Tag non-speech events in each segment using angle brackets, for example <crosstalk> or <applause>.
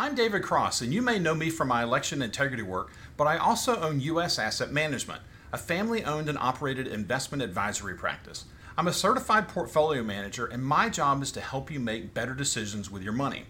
I'm David Cross, and you may know me from my election integrity work, but I also own U.S. Asset Management, a family owned and operated investment advisory practice. I'm a certified portfolio manager, and my job is to help you make better decisions with your money.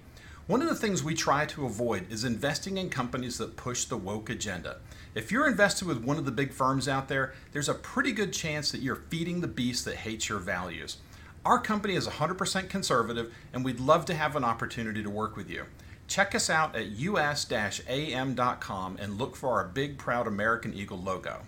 One of the things we try to avoid is investing in companies that push the woke agenda. If you're invested with one of the big firms out there, there's a pretty good chance that you're feeding the beast that hates your values. Our company is 100% conservative, and we'd love to have an opportunity to work with you. Check us out at us-am.com and look for our big, proud American Eagle logo.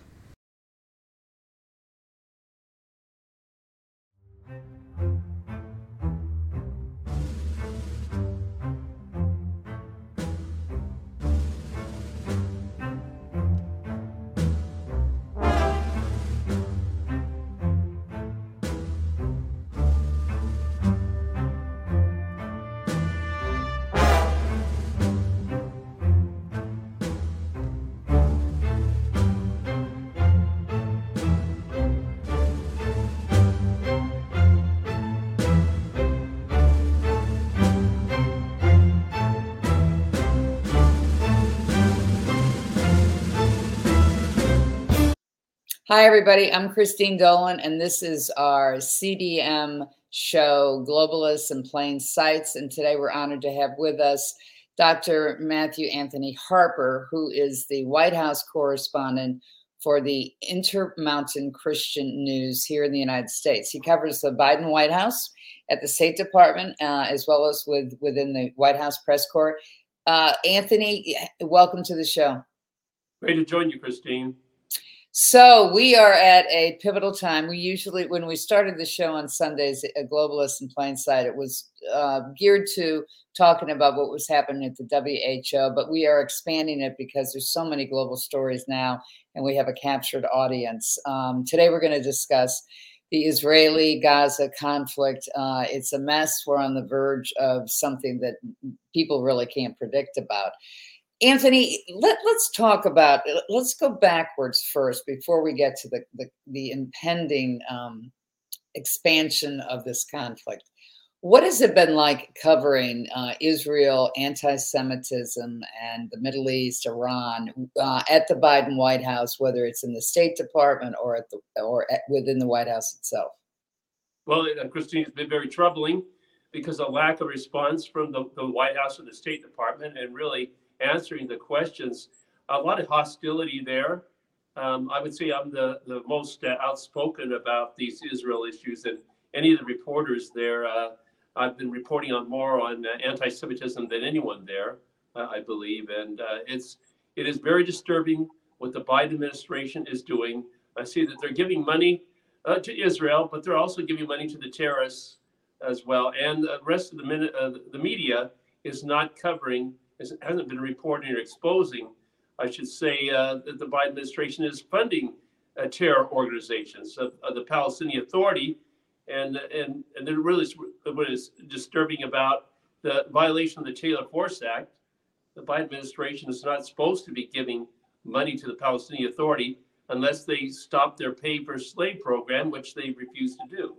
Hi, everybody. I'm Christine Dolan, and this is our CDM show, Globalists in Plain Sights. And today we're honored to have with us Dr. Matthew Anthony Harper, who is the White House correspondent for the Intermountain Christian News here in the United States. He covers the Biden White House at the State Department, uh, as well as with within the White House press corps. Uh, Anthony, welcome to the show. Great to join you, Christine. So we are at a pivotal time. We usually, when we started the show on Sundays, a globalist in plain sight, it was uh, geared to talking about what was happening at the WHO, but we are expanding it because there's so many global stories now, and we have a captured audience. Um, today, we're going to discuss the Israeli-Gaza conflict. Uh, it's a mess. We're on the verge of something that people really can't predict about. Anthony, let, us talk about, let's go backwards first before we get to the, the, the impending um, expansion of this conflict. What has it been like covering uh, Israel, anti Semitism, and the Middle East, Iran uh, at the Biden White House, whether it's in the State Department or at the or at, within the White House itself? Well, uh, Christine, it's been very troubling because of lack of response from the, the White House or the State Department, and really answering the questions. A lot of hostility there. Um, I would say I'm the, the most uh, outspoken about these Israel issues, and any of the reporters there, uh, I've been reporting on more on uh, anti-Semitism than anyone there, uh, I believe, and uh, it's it is very disturbing what the Biden administration is doing. I see that they're giving money uh, to Israel, but they're also giving money to the terrorists as well, and the rest of the, the media is not covering hasn't been reporting or exposing, I should say, uh, that the Biden administration is funding uh, terror organizations of, of, the Palestinian Authority. And, and, and then really what is disturbing about the violation of the Taylor Force Act, the Biden administration is not supposed to be giving money to the Palestinian Authority unless they stop their pay for slay program, which they refuse to do.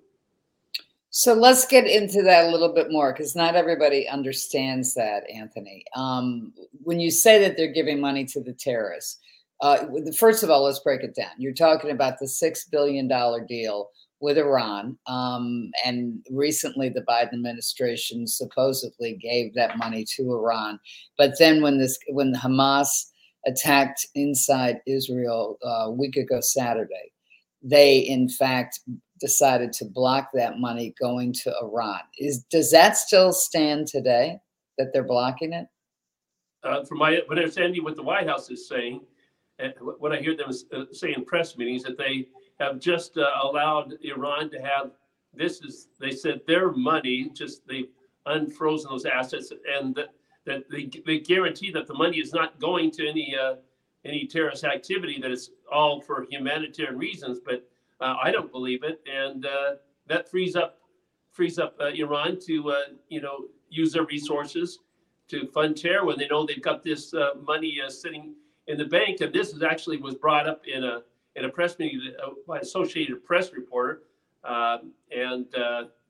So let's get into that a little bit more because not everybody understands that, Anthony. Um, when you say that they're giving money to the terrorists, uh, first of all, let's break it down. You're talking about the $6 billion deal with Iran. Um, and recently, the Biden administration supposedly gave that money to Iran. But then, when this, when Hamas attacked inside Israel uh, a week ago Saturday, they in fact decided to block that money going to Iran. Is does that still stand today that they're blocking it? Uh, from my understanding, what the White House is saying, and what I hear them uh, say in press meetings, that they have just uh, allowed Iran to have this is they said their money, just they unfrozen those assets, and that, that they, they guarantee that the money is not going to any uh, any terrorist activity, that it's all for humanitarian reasons, but uh, I don't believe it, and uh, that frees up frees up uh, Iran to uh, you know use their resources to fund terror when they know they've got this uh, money uh, sitting in the bank. And this is actually was brought up in a in a press meeting by Associated Press reporter, um, and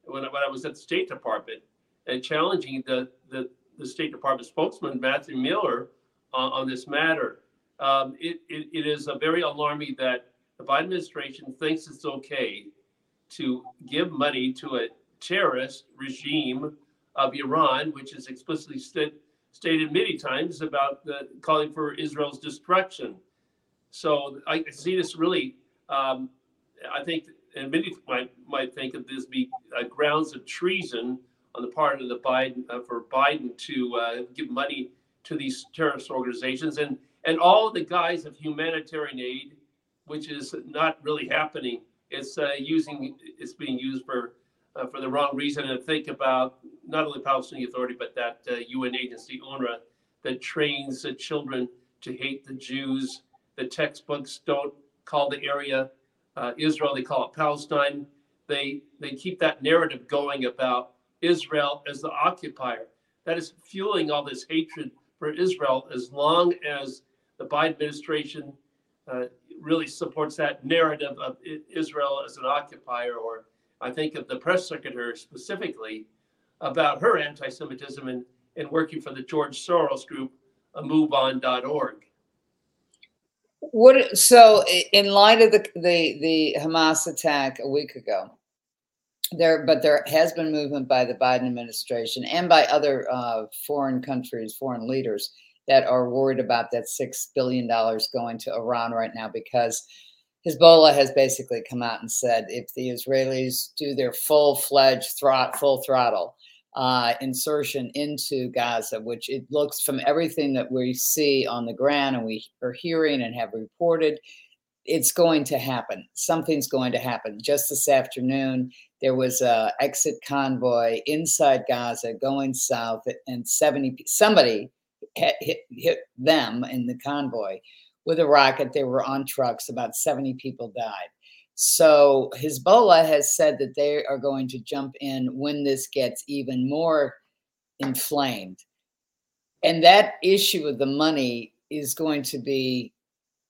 when, when I was at the State Department, and challenging the the the State Department spokesman, Matthew Miller, on this matter. Um, it, it, it is a very alarming that the Biden administration thinks it's okay to give money to a terrorist regime of Iran, which is explicitly st- stated many times about the, calling for Israel's destruction. So I see this really. Um, I think, and many might might think of this be uh, grounds of treason on the part of the Biden uh, for Biden to uh, give money to these terrorist organizations and and all the guise of humanitarian aid, which is not really happening. It's uh, using it's being used for uh, for the wrong reason. And think about not only Palestinian Authority but that UN uh, agency UNRWA that trains the children to hate the Jews. The textbooks don't call the area uh, Israel; they call it Palestine. They they keep that narrative going about Israel as the occupier. That is fueling all this hatred for Israel as long as the Biden administration uh, really supports that narrative of Israel as an occupier, or I think of the press secretary specifically about her anti Semitism and, and working for the George Soros group, moveon.org. What so in light of the, the the Hamas attack a week ago, there but there has been movement by the Biden administration and by other uh, foreign countries, foreign leaders that are worried about that six billion dollars going to Iran right now because Hezbollah has basically come out and said if the Israelis do their full fledged throt, full throttle uh, insertion into Gaza, which it looks from everything that we see on the ground and we are hearing and have reported, it's going to happen. Something's going to happen. Just this afternoon, there was a exit convoy inside Gaza going south, and 70 somebody hit, hit, them in the convoy with a rocket. They were on trucks. About 70 people died. So Hezbollah has said that they are going to jump in when this gets even more inflamed. And that issue of the money is going to be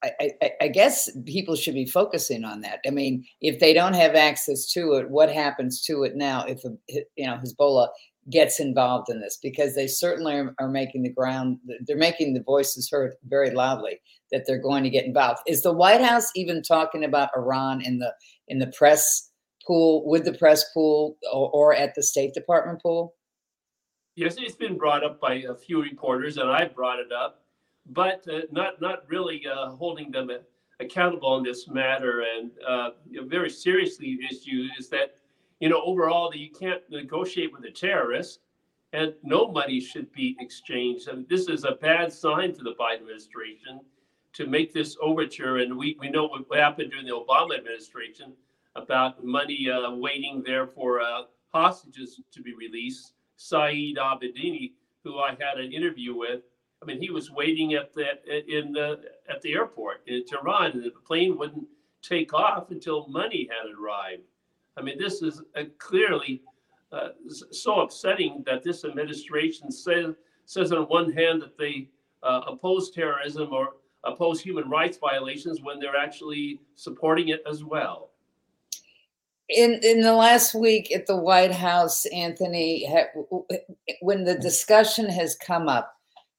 I, I, I, guess people should be focusing on that. I mean, if they don't have access to it, what happens to it now? If you know Hezbollah gets involved in this, because they certainly are, are making the ground, they're making the voices heard very loudly that they're going to get involved. Is the White House even talking about Iran in the in the press pool, with the press pool, or, or at the State Department pool? Yes, it's been brought up by a few reporters, and I brought it up but uh, not not really uh, holding them accountable on this matter. And uh, you know, very seriously, issue is that you know overall that you can't negotiate with a terrorist, and no money should be exchanged. And this is a bad sign to the Biden administration to make this overture. And we we know what happened during the Obama administration about money uh, waiting there for uh, hostages to be released. Saeed Abedini, who I had an interview with, I mean, he was waiting at the in the at the airport in Tehran, and the plane wouldn't take off until money had arrived. I mean, this is clearly uh, so upsetting that this administration says says on one hand that they uh, oppose terrorism or oppose human rights violations when they're actually supporting it as well. In in the last week at the White House, Anthony, when the discussion has come up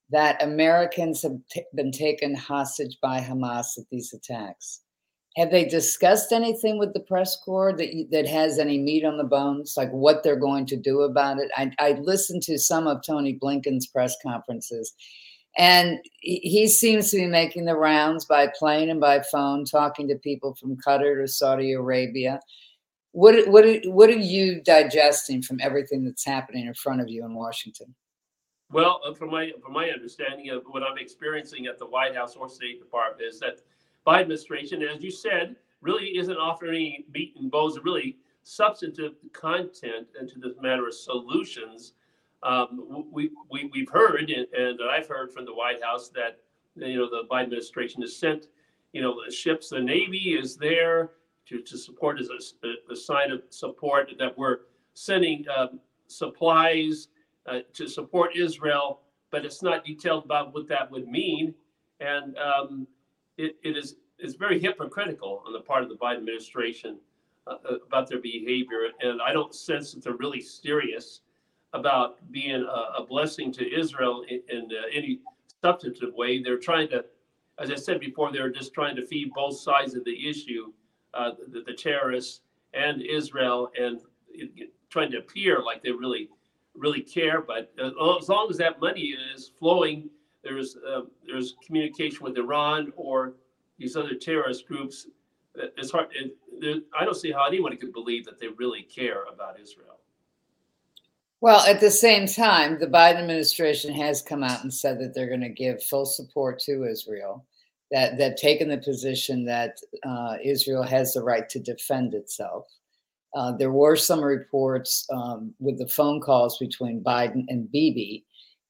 that Americans have t- been taken hostage by Hamas at these attacks. Have they discussed anything with the press corps that that has any meat on the bones, like what they're going to do about it? I, I listened to some of Tony Blinken's press conferences, and he seems to be making the rounds by plane and by phone, talking to people from Qatar to Saudi Arabia. What what what are you digesting from everything that's happening in front of you in Washington? Well, uh, from my from my understanding of what I'm experiencing at the White House or State Department is that Biden administration, as you said, really isn't offering meat and bones, really substantive content into this matter of solutions. Um, we, we, we've heard, and, I've heard from the White House that, you know, the Biden administration has sent, you know, the ships, the Navy is there to, to support as a, a sign of support that we're sending um, supplies uh, to support Israel, but it's not detailed about what that would mean. And um, it, it is is very hypocritical on the part of the Biden administration uh, uh, about their behavior. And I don't sense that they're really serious about being a, a blessing to Israel in, in uh, any substantive way. They're trying to, as I said before, they're just trying to feed both sides of the issue, uh, the, the, terrorists and Israel, and trying to appear like they really, really care. But uh, as long as that money is flowing, there's uh, there's communication with Iran or these other terrorist groups. It's hard. It, I don't see how anyone could believe that they really care about Israel. Well, at the same time, the Biden administration has come out and said that they're going to give full support to Israel. That they've taken the position that uh, Israel has the right to defend itself. Uh, there were some reports um, with the phone calls between Biden and Bibi,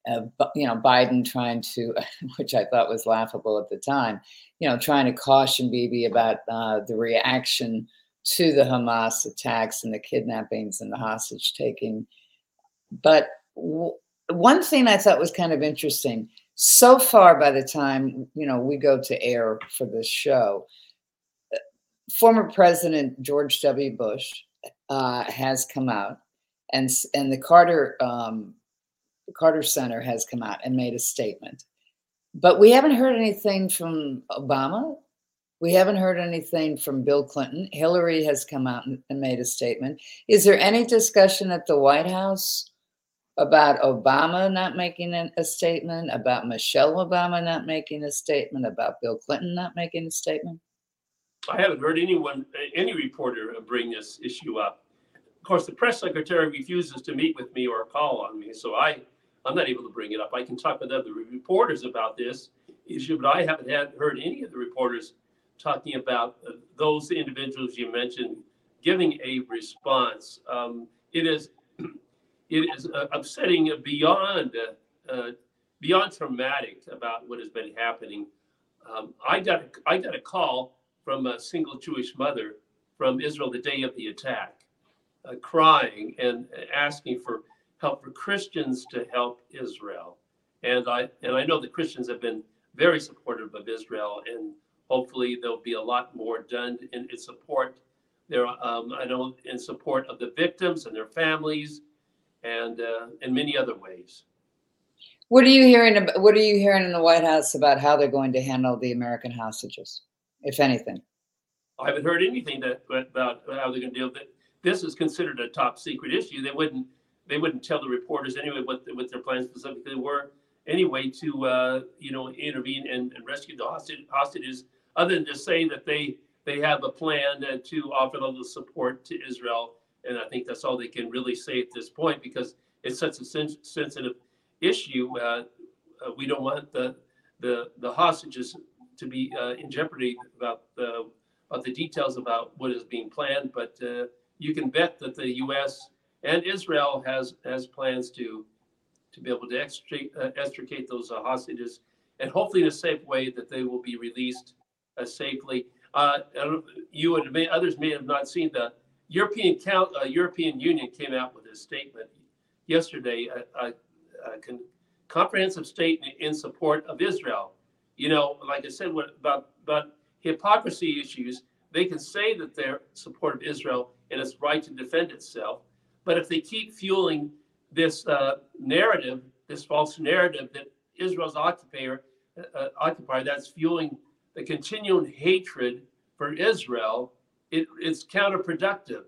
uh, you know, Biden trying to, <laughs> which I thought was laughable at the time, you know, trying to caution Bibi about uh, the reaction to the Hamas attacks and the kidnappings and the hostage taking but w- one thing I thought was kind of interesting so far, by the time you know we go to air for this show, uh, former President George W. Bush uh, has come out, and and the Carter um, Carter Center has come out and made a statement, but we haven't heard anything from Obama. We haven't heard anything from Bill Clinton. Hillary has come out and, made a statement. Is there any discussion at the White House? about Obama not making a statement, about Michelle Obama not making a statement, about Bill Clinton not making a statement? I haven't heard anyone, any reporter, bring this issue up. Of course, the press secretary refuses to meet with me or call on me, so I, I'm not able to bring it up. I can talk with other reporters about this issue, but I haven't had heard any of the reporters talking about uh, those individuals you mentioned giving a response. Um, it is <clears throat> it is uh, upsetting beyond uh, beyond traumatic about what has been happening. Um, I got I got a call from a single Jewish mother from Israel the day of the attack, uh, crying and asking for help for Christians to help Israel. And I and I know the Christians have been very supportive of Israel, and hopefully there'll be a lot more done in, in support. There, um, I know in support of the victims and their families and uh, in many other ways. What are you hearing? What are you hearing in the White House about how they're going to handle the American hostages, if anything? I haven't heard anything that about how they're going to deal with it. This is considered a top secret issue. They wouldn't they wouldn't tell the reporters anyway what what their plans specifically were anyway to uh, you know intervene and, and rescue the hostage, hostages, other than to say that they they have a plan uh, to offer them the support to Israel and I think that's all they can really say at this point because it's such a sen- sensitive issue. Uh, uh, we don't want the the the hostages to be uh, in jeopardy about the about the details about what is being planned. But uh, you can bet that the U.S. and Israel has has plans to to be able to extricate, uh, extricate those uh, hostages, and hopefully in a safe way that they will be released safely. you and others may have not seen the European Count, uh, European Union came out with a statement yesterday, a, a, a con- comprehensive statement in support of Israel. You know, like I said, what about about hypocrisy issues? They can say that they're support of Israel and its right to defend itself, but if they keep fueling this uh, narrative, this false narrative that Israel's occupier, uh, occupier, that's fueling the continuing hatred for Israel it, it's counterproductive.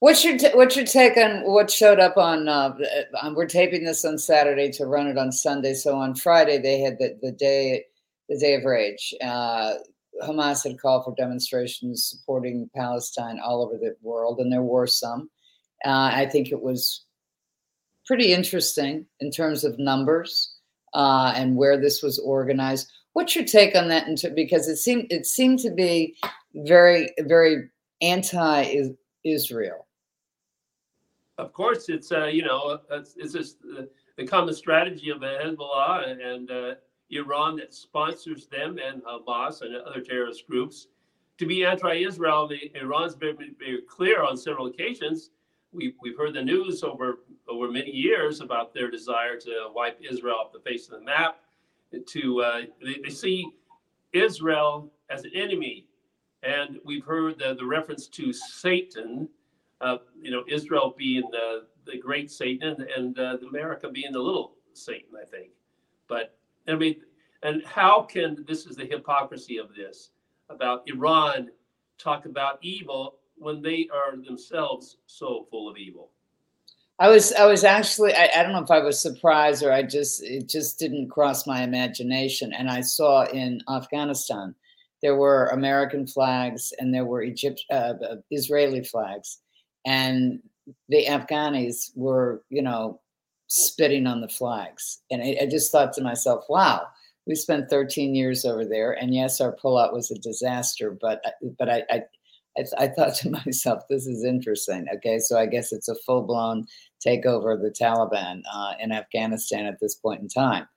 What's your t- what's your take on what showed up on? Uh, uh, we're taping this on Saturday to run it on Sunday. So on Friday they had the, the day the day of rage. Uh, Hamas had called for demonstrations supporting Palestine all over the world, and there were some. Uh, I think it was pretty interesting in terms of numbers uh, and where this was organized. What's your take on that? Because it seemed it seemed to be very, very anti-Israel. Of course, it's uh, you know it's, it's just the, common strategy of Hezbollah and, and uh, Iran that sponsors them and Hamas and other terrorist groups to be anti-Israel. Iran's been very clear on several occasions. We've, we've heard the news over over many years about their desire to wipe Israel off the face of the map. To uh, they, they see Israel as an enemy and we've heard the, the reference to Satan, uh, you know, Israel being the, the great Satan and, and uh, America being the little Satan, I think. But I mean, and how can this is the hypocrisy of this about Iran talk about evil when they are themselves so full of evil? I was I was actually I, I don't know if I was surprised or I just it just didn't cross my imagination. And I saw in Afghanistan there were American flags and there were Egypt uh, uh Israeli flags, and the Afghanis were you know spitting on the flags. And I, I just thought to myself, wow, we spent 13 years over there, and yes, our pullout was a disaster, but but I, I I, I, thought <laughs> to myself, this is interesting. Okay, so I guess it's a full blown takeover of the Taliban uh, in Afghanistan at this point in time.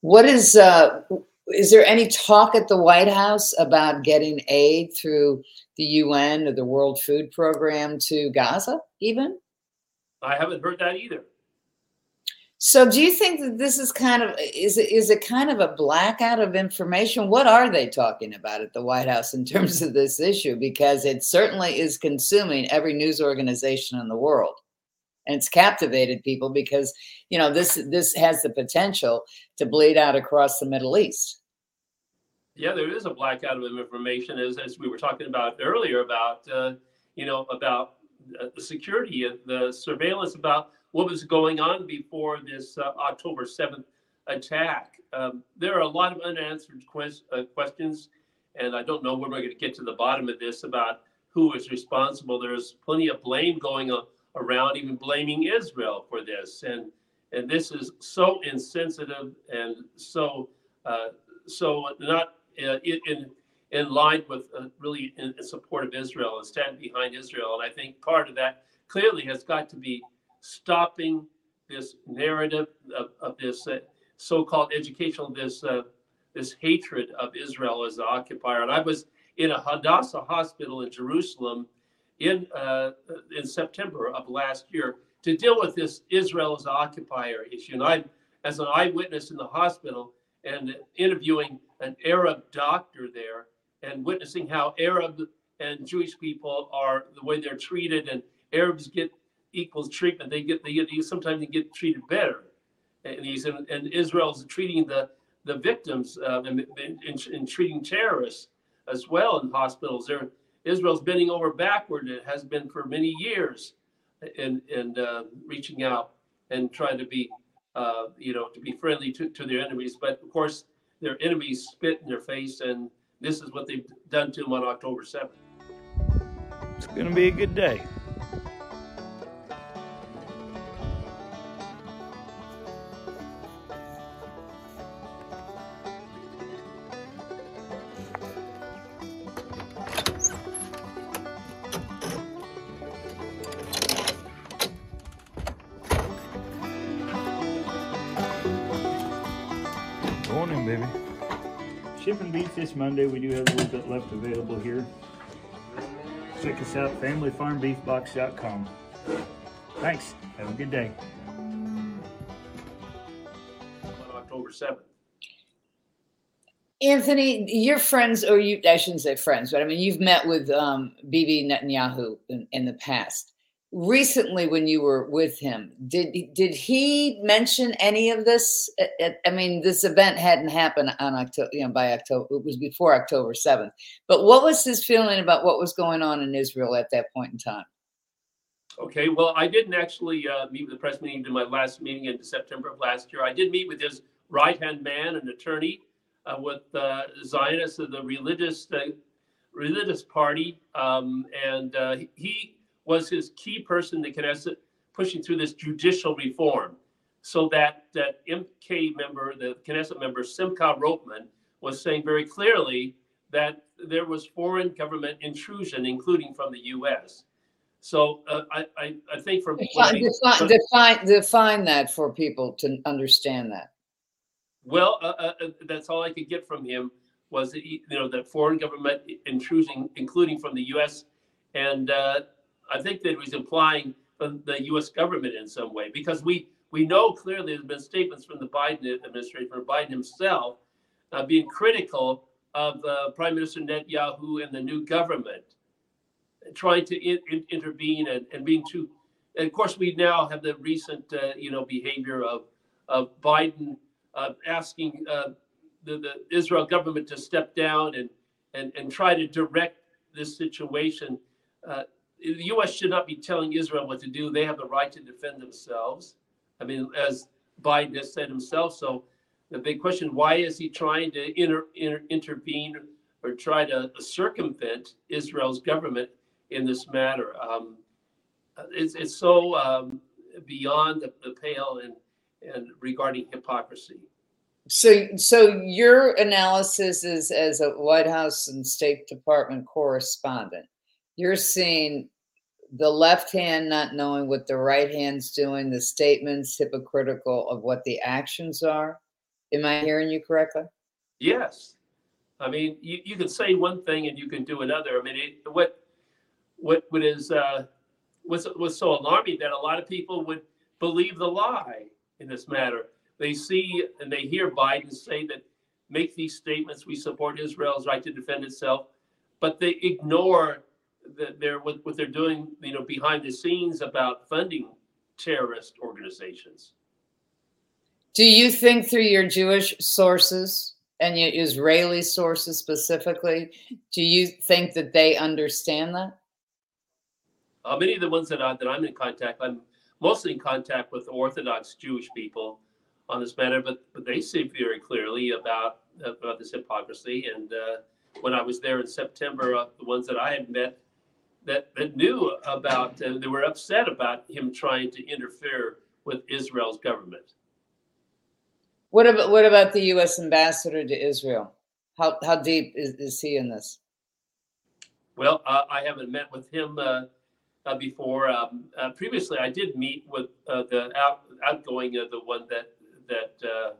What is, uh, is there any talk at the White House about getting aid through the UN or the World Food Program to Gaza, even? I haven't heard that either. So do you think that this is kind of is is it kind of a blackout of information? What are they talking about at the White House in terms of this issue? Because it certainly is consuming every news organization in the world. And it's captivated people because you know this this has the potential to bleed out across the Middle East. Yeah, there is a blackout of information, as as we were talking about earlier about uh, you know about the security, the surveillance about what was going on before this uh, October 7th attack. Um, there are a lot of unanswered quest, uh, questions, and I don't know when we're going to get to the bottom of this about who is responsible. There's plenty of blame going on, around, even blaming Israel for this, and and this is so insensitive and so uh, so not uh, in in line with uh, really in, in support of Israel and stand behind Israel. And I think part of that clearly has got to be stopping this narrative of, of this uh, so-called educational this uh, this hatred of Israel as the occupier. And I was in a Hadassah hospital in Jerusalem in uh, in September of last year to deal with this Israel as occupier issue. And I, as an eyewitness in the hospital and interviewing an Arab doctor there and witnessing how Arab and Jewish people are the way they're treated, and Arabs get equal treatment. They get they get sometimes they get treated better. And these and, and Israel's treating the the victims uh, in, in, in, treating terrorists as well in hospitals. There, Israel's bending over backward. It has been for many years, and and uh, reaching out and trying to be, uh, you know, to be friendly to, to their enemies. But of course, their enemies spit in their face, and this is what they've done to them on October seventh. It's going to be a good day. This Monday. We do have a little bit left available here. Check us out, familyfarmbeefbox.com. Thanks. Have a good day. October 7th. Anthony, your friends, or you, I shouldn't say friends, but I mean, you've met with um, Bibi Netanyahu in, in the past recently when you were with him did did he mention any of this? I mean this event hadn't happened on october you know by october it was before october 7th but what was his feeling about what was going on in israel at that point in time? Okay well i didn't actually uh, meet with the press meeting in my last meeting in september of last year. I did meet with his right hand man an attorney uh, with uh, zionists of the religious uh, religious party um, and uh, he was his key person the Knesset pushing through this judicial reform so that that MK member, the Knesset member Simcha Rothman, was saying very clearly that there was foreign government intrusion, including from the U.S. So uh, I, I, I think from define, define, define, define that for people to understand that. Well, uh, uh, uh that's all I could get from him was that, you know that foreign government intrusion, including from the U.S. and uh, I think that was implying the U.S. government in some way because we we know clearly there's been statements from the Biden administration, from Biden himself, uh, being critical of uh, Prime Minister Netanyahu and the new government, trying to in, in, intervene and, and being too and of course, we now have the recent, uh, you know, behavior of of Biden uh, asking uh, the, the Israel government to step down and and and try to direct this situation. The U.S. should not be telling Israel what to do. They have the right to defend themselves. I mean, as Biden has said himself. So the big question: Why is he trying to inter, inter, intervene or try to circumvent Israel's government in this matter? Um, it's, it's so um, beyond the, the pale and and regarding hypocrisy. So, so your analysis is as a White House and State Department correspondent. You're seeing the left hand not knowing what the right hand's doing, the statements hypocritical of what the actions are. Am I hearing you correctly? Yes. I mean, you, you can say one thing and you can do another. I mean, it, what what what is uh, was was so alarming that a lot of people would believe the lie in this matter. They see and they hear Biden say that make these statements, we support Israel's right to defend itself, but they ignore that they're what, what they're doing, you know, behind the scenes about funding terrorist organizations. Do you think through your Jewish sources and your Israeli sources specifically, do you think that they understand that? Uh, many of the ones that, I, that I'm in contact, I'm mostly in contact with Orthodox Jewish people on this matter, but, but they see very clearly about about this hypocrisy. And uh, when I was there in September, uh, the ones that I had met that, that knew about, uh, they were upset about him trying to interfere with Israel's government. What about what about the U.S. ambassador to Israel? How how deep is, is he in this? Well, uh, I haven't met with him uh, uh, before. Um, uh, previously, I did meet with uh, the out, outgoing, uh, the one that that uh,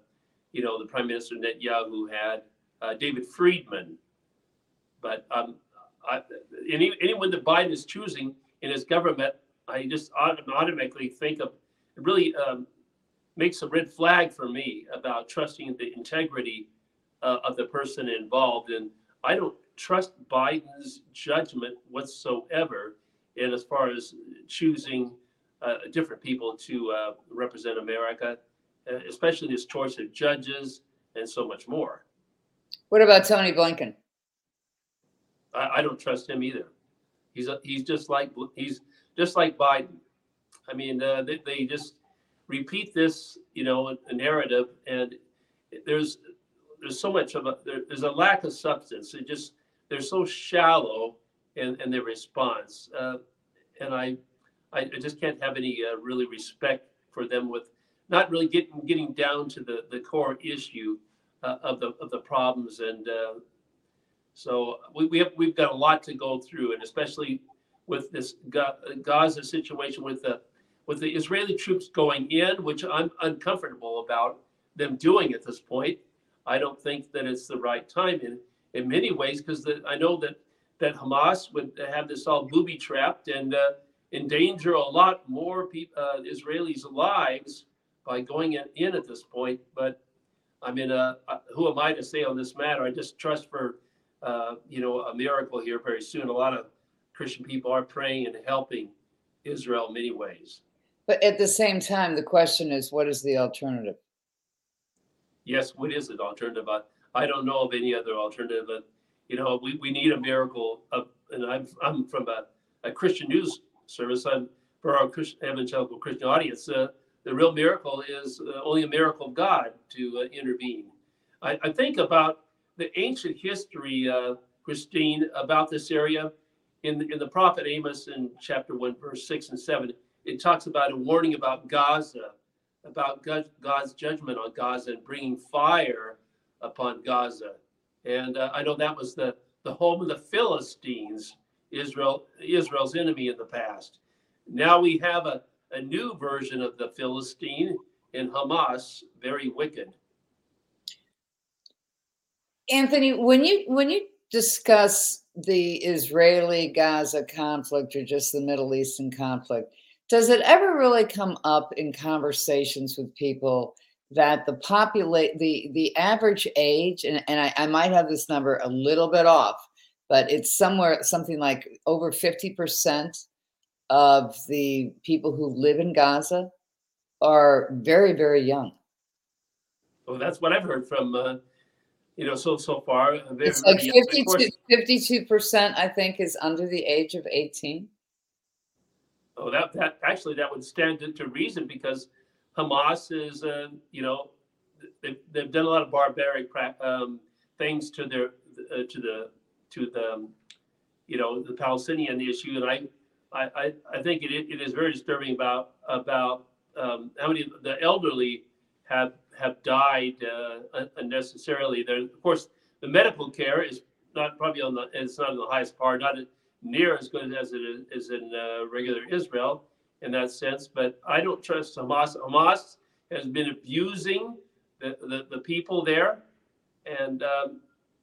you know the Prime Minister Netanyahu had, uh, David Friedman. But um, I, any, anyone that Biden is choosing in his government, I just automatically think of it really um, makes a red flag for me about trusting the integrity of the person involved. And I don't trust Biden's judgment whatsoever and as far as choosing uh, different people to uh, represent America, uh, especially his choice of judges and so much more. What about Tony Blinken? I, I don't trust him either. He's a, he's just like he's just like Biden. I mean, uh, they, they just repeat this, you know, a narrative, and there's there's so much of a there, there's a lack of substance. It just they're so shallow and, and their response. Uh, and I, I just can't have any uh, really respect for them with not really getting getting down to the, the core issue uh, of the of the problems. And uh, so we, we have we've got a lot to go through, and especially with this Gaza situation with the with the Israeli troops going in, which I'm uncomfortable about them doing at this point. I don't think that it's the right time in in many ways because I know that that Hamas would have this all booby trapped and uh, endanger a lot more uh, Israelis' lives by going in, in, at this point. But I mean, uh, uh, who am I to say on this matter? I just trust for uh, you know a miracle here very soon. A lot of Christian people are praying and helping Israel in many ways. But at the same time, the question is, what is the alternative? Yes, what is the alternative? I, I don't know of any other alternative But, you know, we, we need a miracle. Of, and I'm, I'm from a, a Christian news service. I'm for our Christian, evangelical Christian audience. Uh, the real miracle is uh, only a miracle of God to uh, intervene. I, I, think about the ancient history, uh, Christine, about this area. In the, in the prophet Amos in chapter 1, verse 6 and 7, it talks about a warning about Gaza, about God's judgment on Gaza and bringing fire upon Gaza. And uh, I know that was the, the home of the Philistines, Israel, Israel's enemy in the past. Now we have a, a new version of the Philistine in Hamas, very wicked. Anthony, when you when you discuss the Israeli Gaza conflict or just the Middle Eastern conflict, does it ever really come up in conversations with people that the populate the the average age and, and I, I might have this number a little bit off but it's somewhere something like over 50% of the people who live in Gaza are very, very young. Well, that's what I've heard from, uh, you know, so so far. It's like very young. Of course- 52 percent, I think, is under the age of 18. Oh, that that actually that would stand to, to reason because Hamas is, uh, you know, they've, they've done a lot of barbaric um, things to their uh, to the to the um, you know the Palestinian issue, and I I, I, I think it, it is very disturbing about about um, how many the elderly have have died uh, unnecessarily. There, of course, the medical care is not probably on the it's not on the highest par, not near as good as it is, in uh, regular Israel in that sense. But I don't trust Hamas. Hamas has been abusing the, the, the people there. And, um,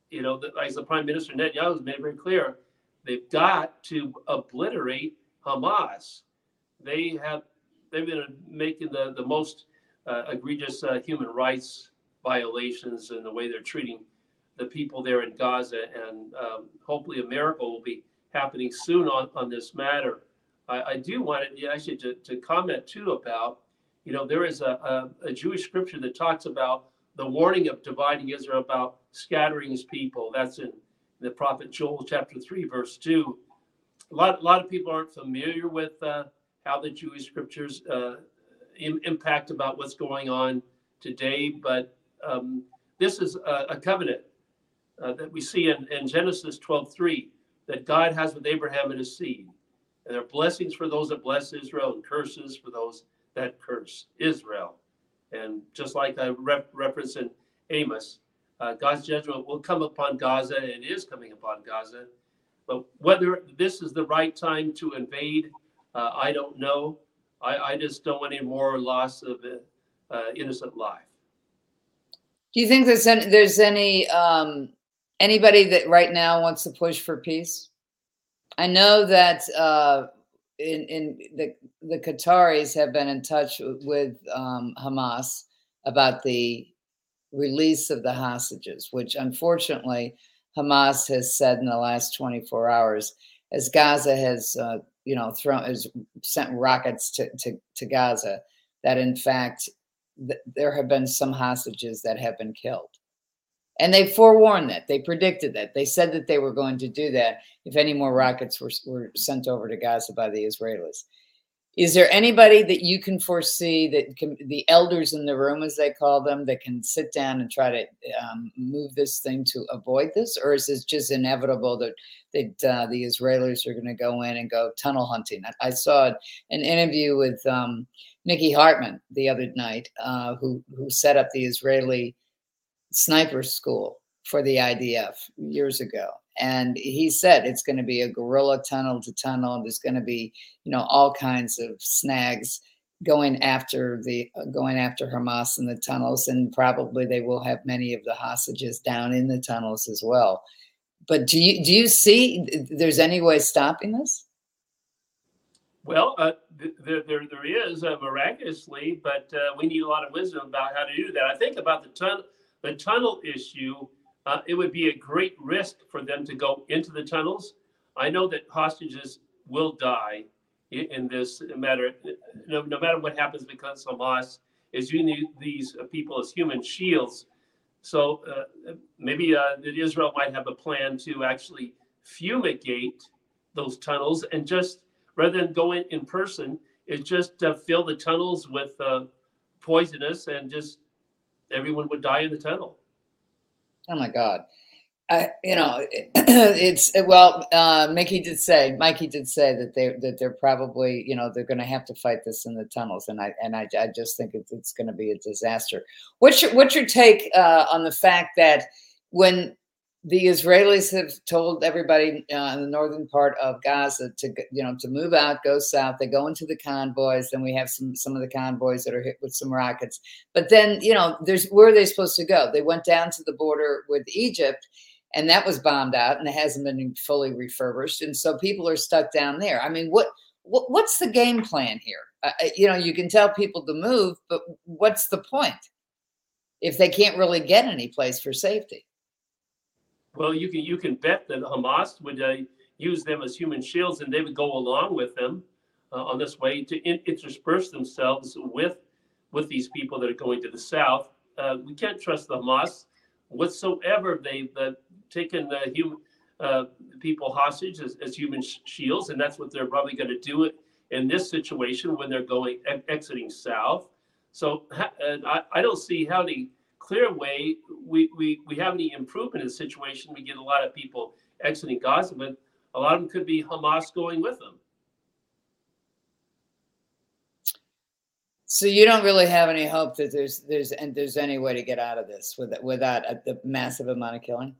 you know, the, as the Prime Minister Netanyahu has made very clear, they've got to obliterate Hamas. They have they've been making the, the most uh, egregious uh, human rights violations and the way they're treating the people there in Gaza. And um, hopefully a miracle will be happening soon on, on this matter. I, I do want to, actually to, to comment too about, you know, there is a, a, a Jewish scripture that talks about the warning of dividing Israel about scattering his people. That's in the prophet Joel chapter 3, verse 2. A lot, a lot of people aren't familiar with uh, how the Jewish scriptures uh, Im- impact about what's going on today, but um, this is a, a covenant uh, that we see in, in Genesis 12 3 that God has with Abraham and his seed. And there are blessings for those that bless Israel and curses for those that curse Israel. And just like I ref- referenced in Amos, uh, God's judgment will come upon Gaza and is coming upon Gaza. But whether this is the right time to invade, uh, I don't know. I, I just don't want any more loss of uh, innocent life. Do you think there's any, there's any um, anybody that right now wants to push for peace? I know that uh, in in the the Qataris have been in touch with um, Hamas about the release of the hostages, which unfortunately Hamas has said in the last 24 hours, as Gaza has uh, you know thrown has sent rockets to, to, to Gaza, that in fact th- there have been some hostages that have been killed. And they forewarned that. They predicted that. They said that they were going to do that if any more rockets were, were sent over to Gaza by the Israelis. Is there anybody that you can foresee that can, the elders in the room, as they call them, that can sit down and try to um, move this thing to avoid this? Or is it just inevitable that, that uh, the Israelis are going to go in and go tunnel hunting? I, I saw an interview with um, Mickey Hartman the other night, uh, who, who set up the Israeli sniper school for the IDF years ago. And he said it's going to be a guerrilla tunnel to tunnel. There's going to be, you know, all kinds of snags going after the going after Hamas in the tunnels, and probably they will have many of the hostages down in the tunnels as well. But do you do you see there's any way stopping this? Well, uh, th- there, there, there is uh, miraculously, but uh, we need a lot of wisdom about how to do that. I think about the tunnel, the tunnel issue. Uh, it would be a great risk for them to go into the tunnels. I know that hostages will die in, in this matter, no, no, matter what happens, because Hamas is using these people as human shields. So uh, maybe uh, Israel might have a plan to actually fumigate those tunnels and just rather than go in in person, is just uh, fill the tunnels with uh, poisonous and just everyone would die in the tunnel. Oh my God. I, you know, <clears throat> it's well. Uh, Mickey did say, Mikey did say that they that they're probably, you know, they're going to have to fight this in the tunnels, and I and I, I just think it's, it's going to be a disaster. What's your what's your take uh, on the fact that when the Israelis have told everybody uh, in the northern part of Gaza to you know to move out, go south. They go into the convoys. Then we have some some of the convoys that are hit with some rockets. But then you know, there's where are they supposed to go? They went down to the border with Egypt, and that was bombed out, and it hasn't been fully refurbished. And so people are stuck down there. I mean, what, what what's the game plan here? Uh, you know, you can tell people to move, but what's the point if they can't really get any place for safety? Well, you can you can bet that Hamas would uh, use them as human shields, and they would go along with them. uh, on this way to in- intersperse themselves with with these people that are going to the south. Uh, we can't trust the Hamas whatsoever. They've uh, taken the human uh, people hostage as, as human sh- shields, and that's what they're probably going to do it in this situation when they're going exiting south. So ha- I, I don't see how the clear way we, we, we have any improvement in the situation. We get a lot of people exiting Gaza, but a lot of them could be Hamas going with them. So you don't really have any hope that there's there's and there's any way to get out of this with without a, the massive amount of killing.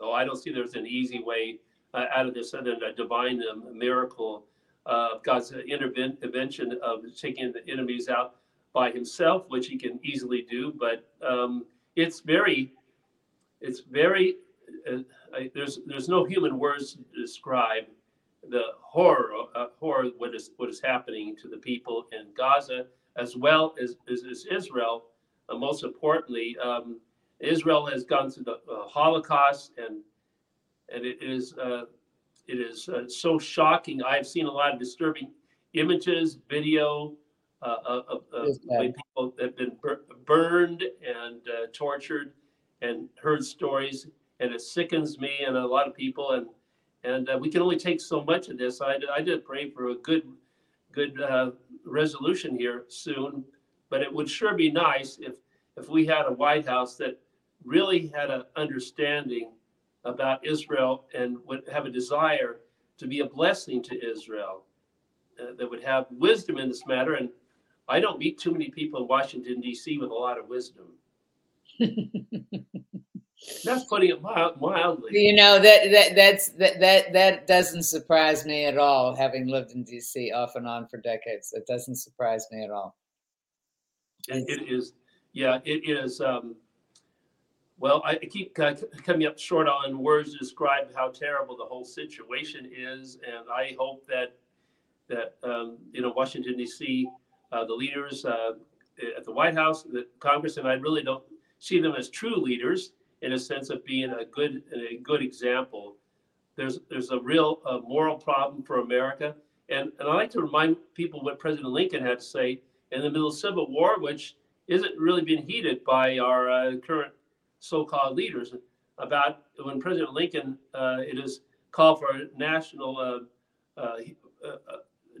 Oh, I don't see there's an easy way uh, out of this other than a divine miracle of God's intervention of taking the enemies out by Himself, which He can easily do. But um, it's very, it's very. Uh, I, there's there's no human words to describe the horror, uh, horror what is what is happening to the people in Gaza, as well as, as, as Israel. Uh, most importantly, um, Israel has gone through the uh, Holocaust, and and it is uh, it is uh, so shocking. I've seen a lot of disturbing images, video uh, of, of people have been bur- burned and tortured, and heard stories, and it sickens me and a lot of people and and uh, we can only take so much of this. I, I did pray for a good, good uh, resolution here soon, but it would sure be nice if if we had a White House that really had an understanding about Israel and would have a desire to be a blessing to Israel, uh, that would have wisdom in this matter. And I don't meet too many people in Washington D.C. with a lot of wisdom. <laughs> That's putting it mild, mildly. You know that that that's that that that doesn't surprise me at all. Having lived in DC off and on for decades, it doesn't surprise me at all. it, it is, yeah, it is. Um, well, I keep uh, coming up short on words to describe how terrible the whole situation is, and I hope that that um, you know Washington D.C. Uh, the leaders uh, at the White House, the Congress, and I really don't see them as true leaders in a sense of being a good a good example. There's there's a real uh, moral problem for America, and and I like to remind people what President Lincoln had to say in the middle of Civil War, which isn't really being heeded by our uh, current so-called leaders. About when President Lincoln uh, it is called for a national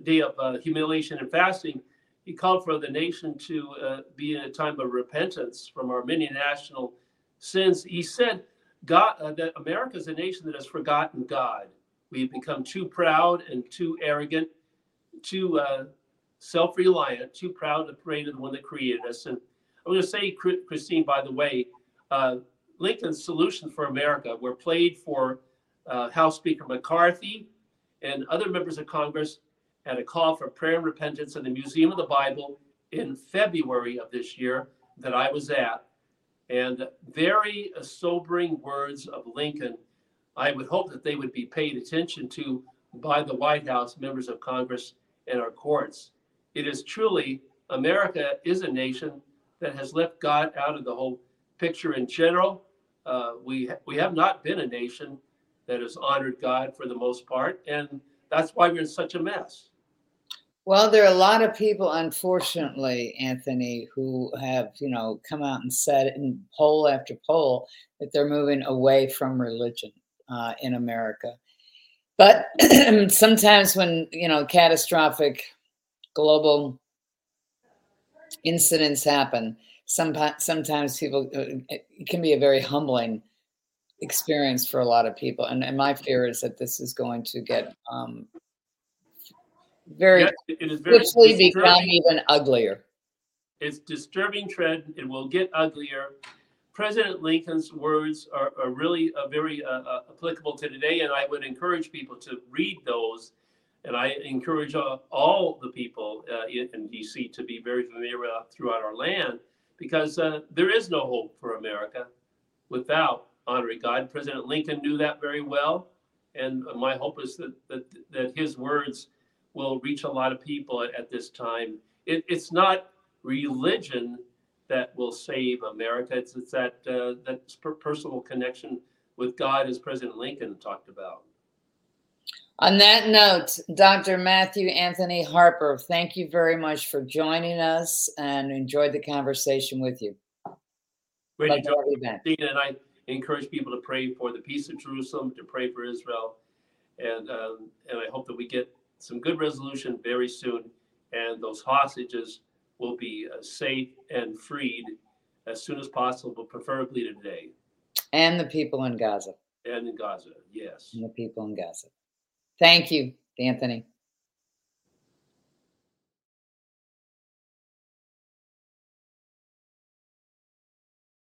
day of humiliation and fasting. He called for the nation to be in a time of repentance from our many national sins. he said God uh, that America is a nation that has forgotten God. We've become too proud and too arrogant, too uh, self-reliant, too proud to pray to the one that created us. And I'm going to say, Christine, by the way, uh, Lincoln's solutions for America were played for uh, House Speaker McCarthy and other members of Congress at a call for prayer and repentance in the Museum of the Bible in February of this year that I was at and very sobering words of Lincoln. I would hope that they would be paid attention to by the White House, members of Congress, and our courts. It is truly, America is a nation that has left God out of the whole picture in general. Uh, we, we have not been a nation that has honored God for the most part, and that's why we're in such a mess. Well, there are a lot of people, unfortunately, Anthony, who have, you know, come out and said in poll after poll that they're moving away from religion uh, in America. But <clears throat> sometimes when, you know, catastrophic global incidents happen, sometimes, sometimes people, uh, it can be a very humbling experience for a lot of people. And, and my fear is that this is going to get um, very, yes, it is very quickly become even uglier. It's disturbing trend. It will get uglier. President Lincoln's words are, are really uh, very uh, uh, applicable to today, and I would encourage people to read those. And I encourage uh, all the people uh, in, in, DC to be very familiar throughout our land, because uh, there is no hope for America without honoring God. President Lincoln knew that very well, and my hope is that that, that his words will reach a lot of people at, at this time. It, it's not religion that will save America. It's, it's that uh, that personal connection with God, as President Lincoln talked about. On that note, Dr. Matthew Anthony Harper, thank you very much for joining us and enjoyed the conversation with you. Great Love to to have you back. you, and I encourage people to pray for the peace of Jerusalem, to pray for Israel, and um, and I hope that we get some good resolution very soon, and those hostages will be uh, safe and freed as soon as possible, preferably today, And the people in Gaza. and in Gaza. Yes. And the people in Gaza. Thank you, Anthony.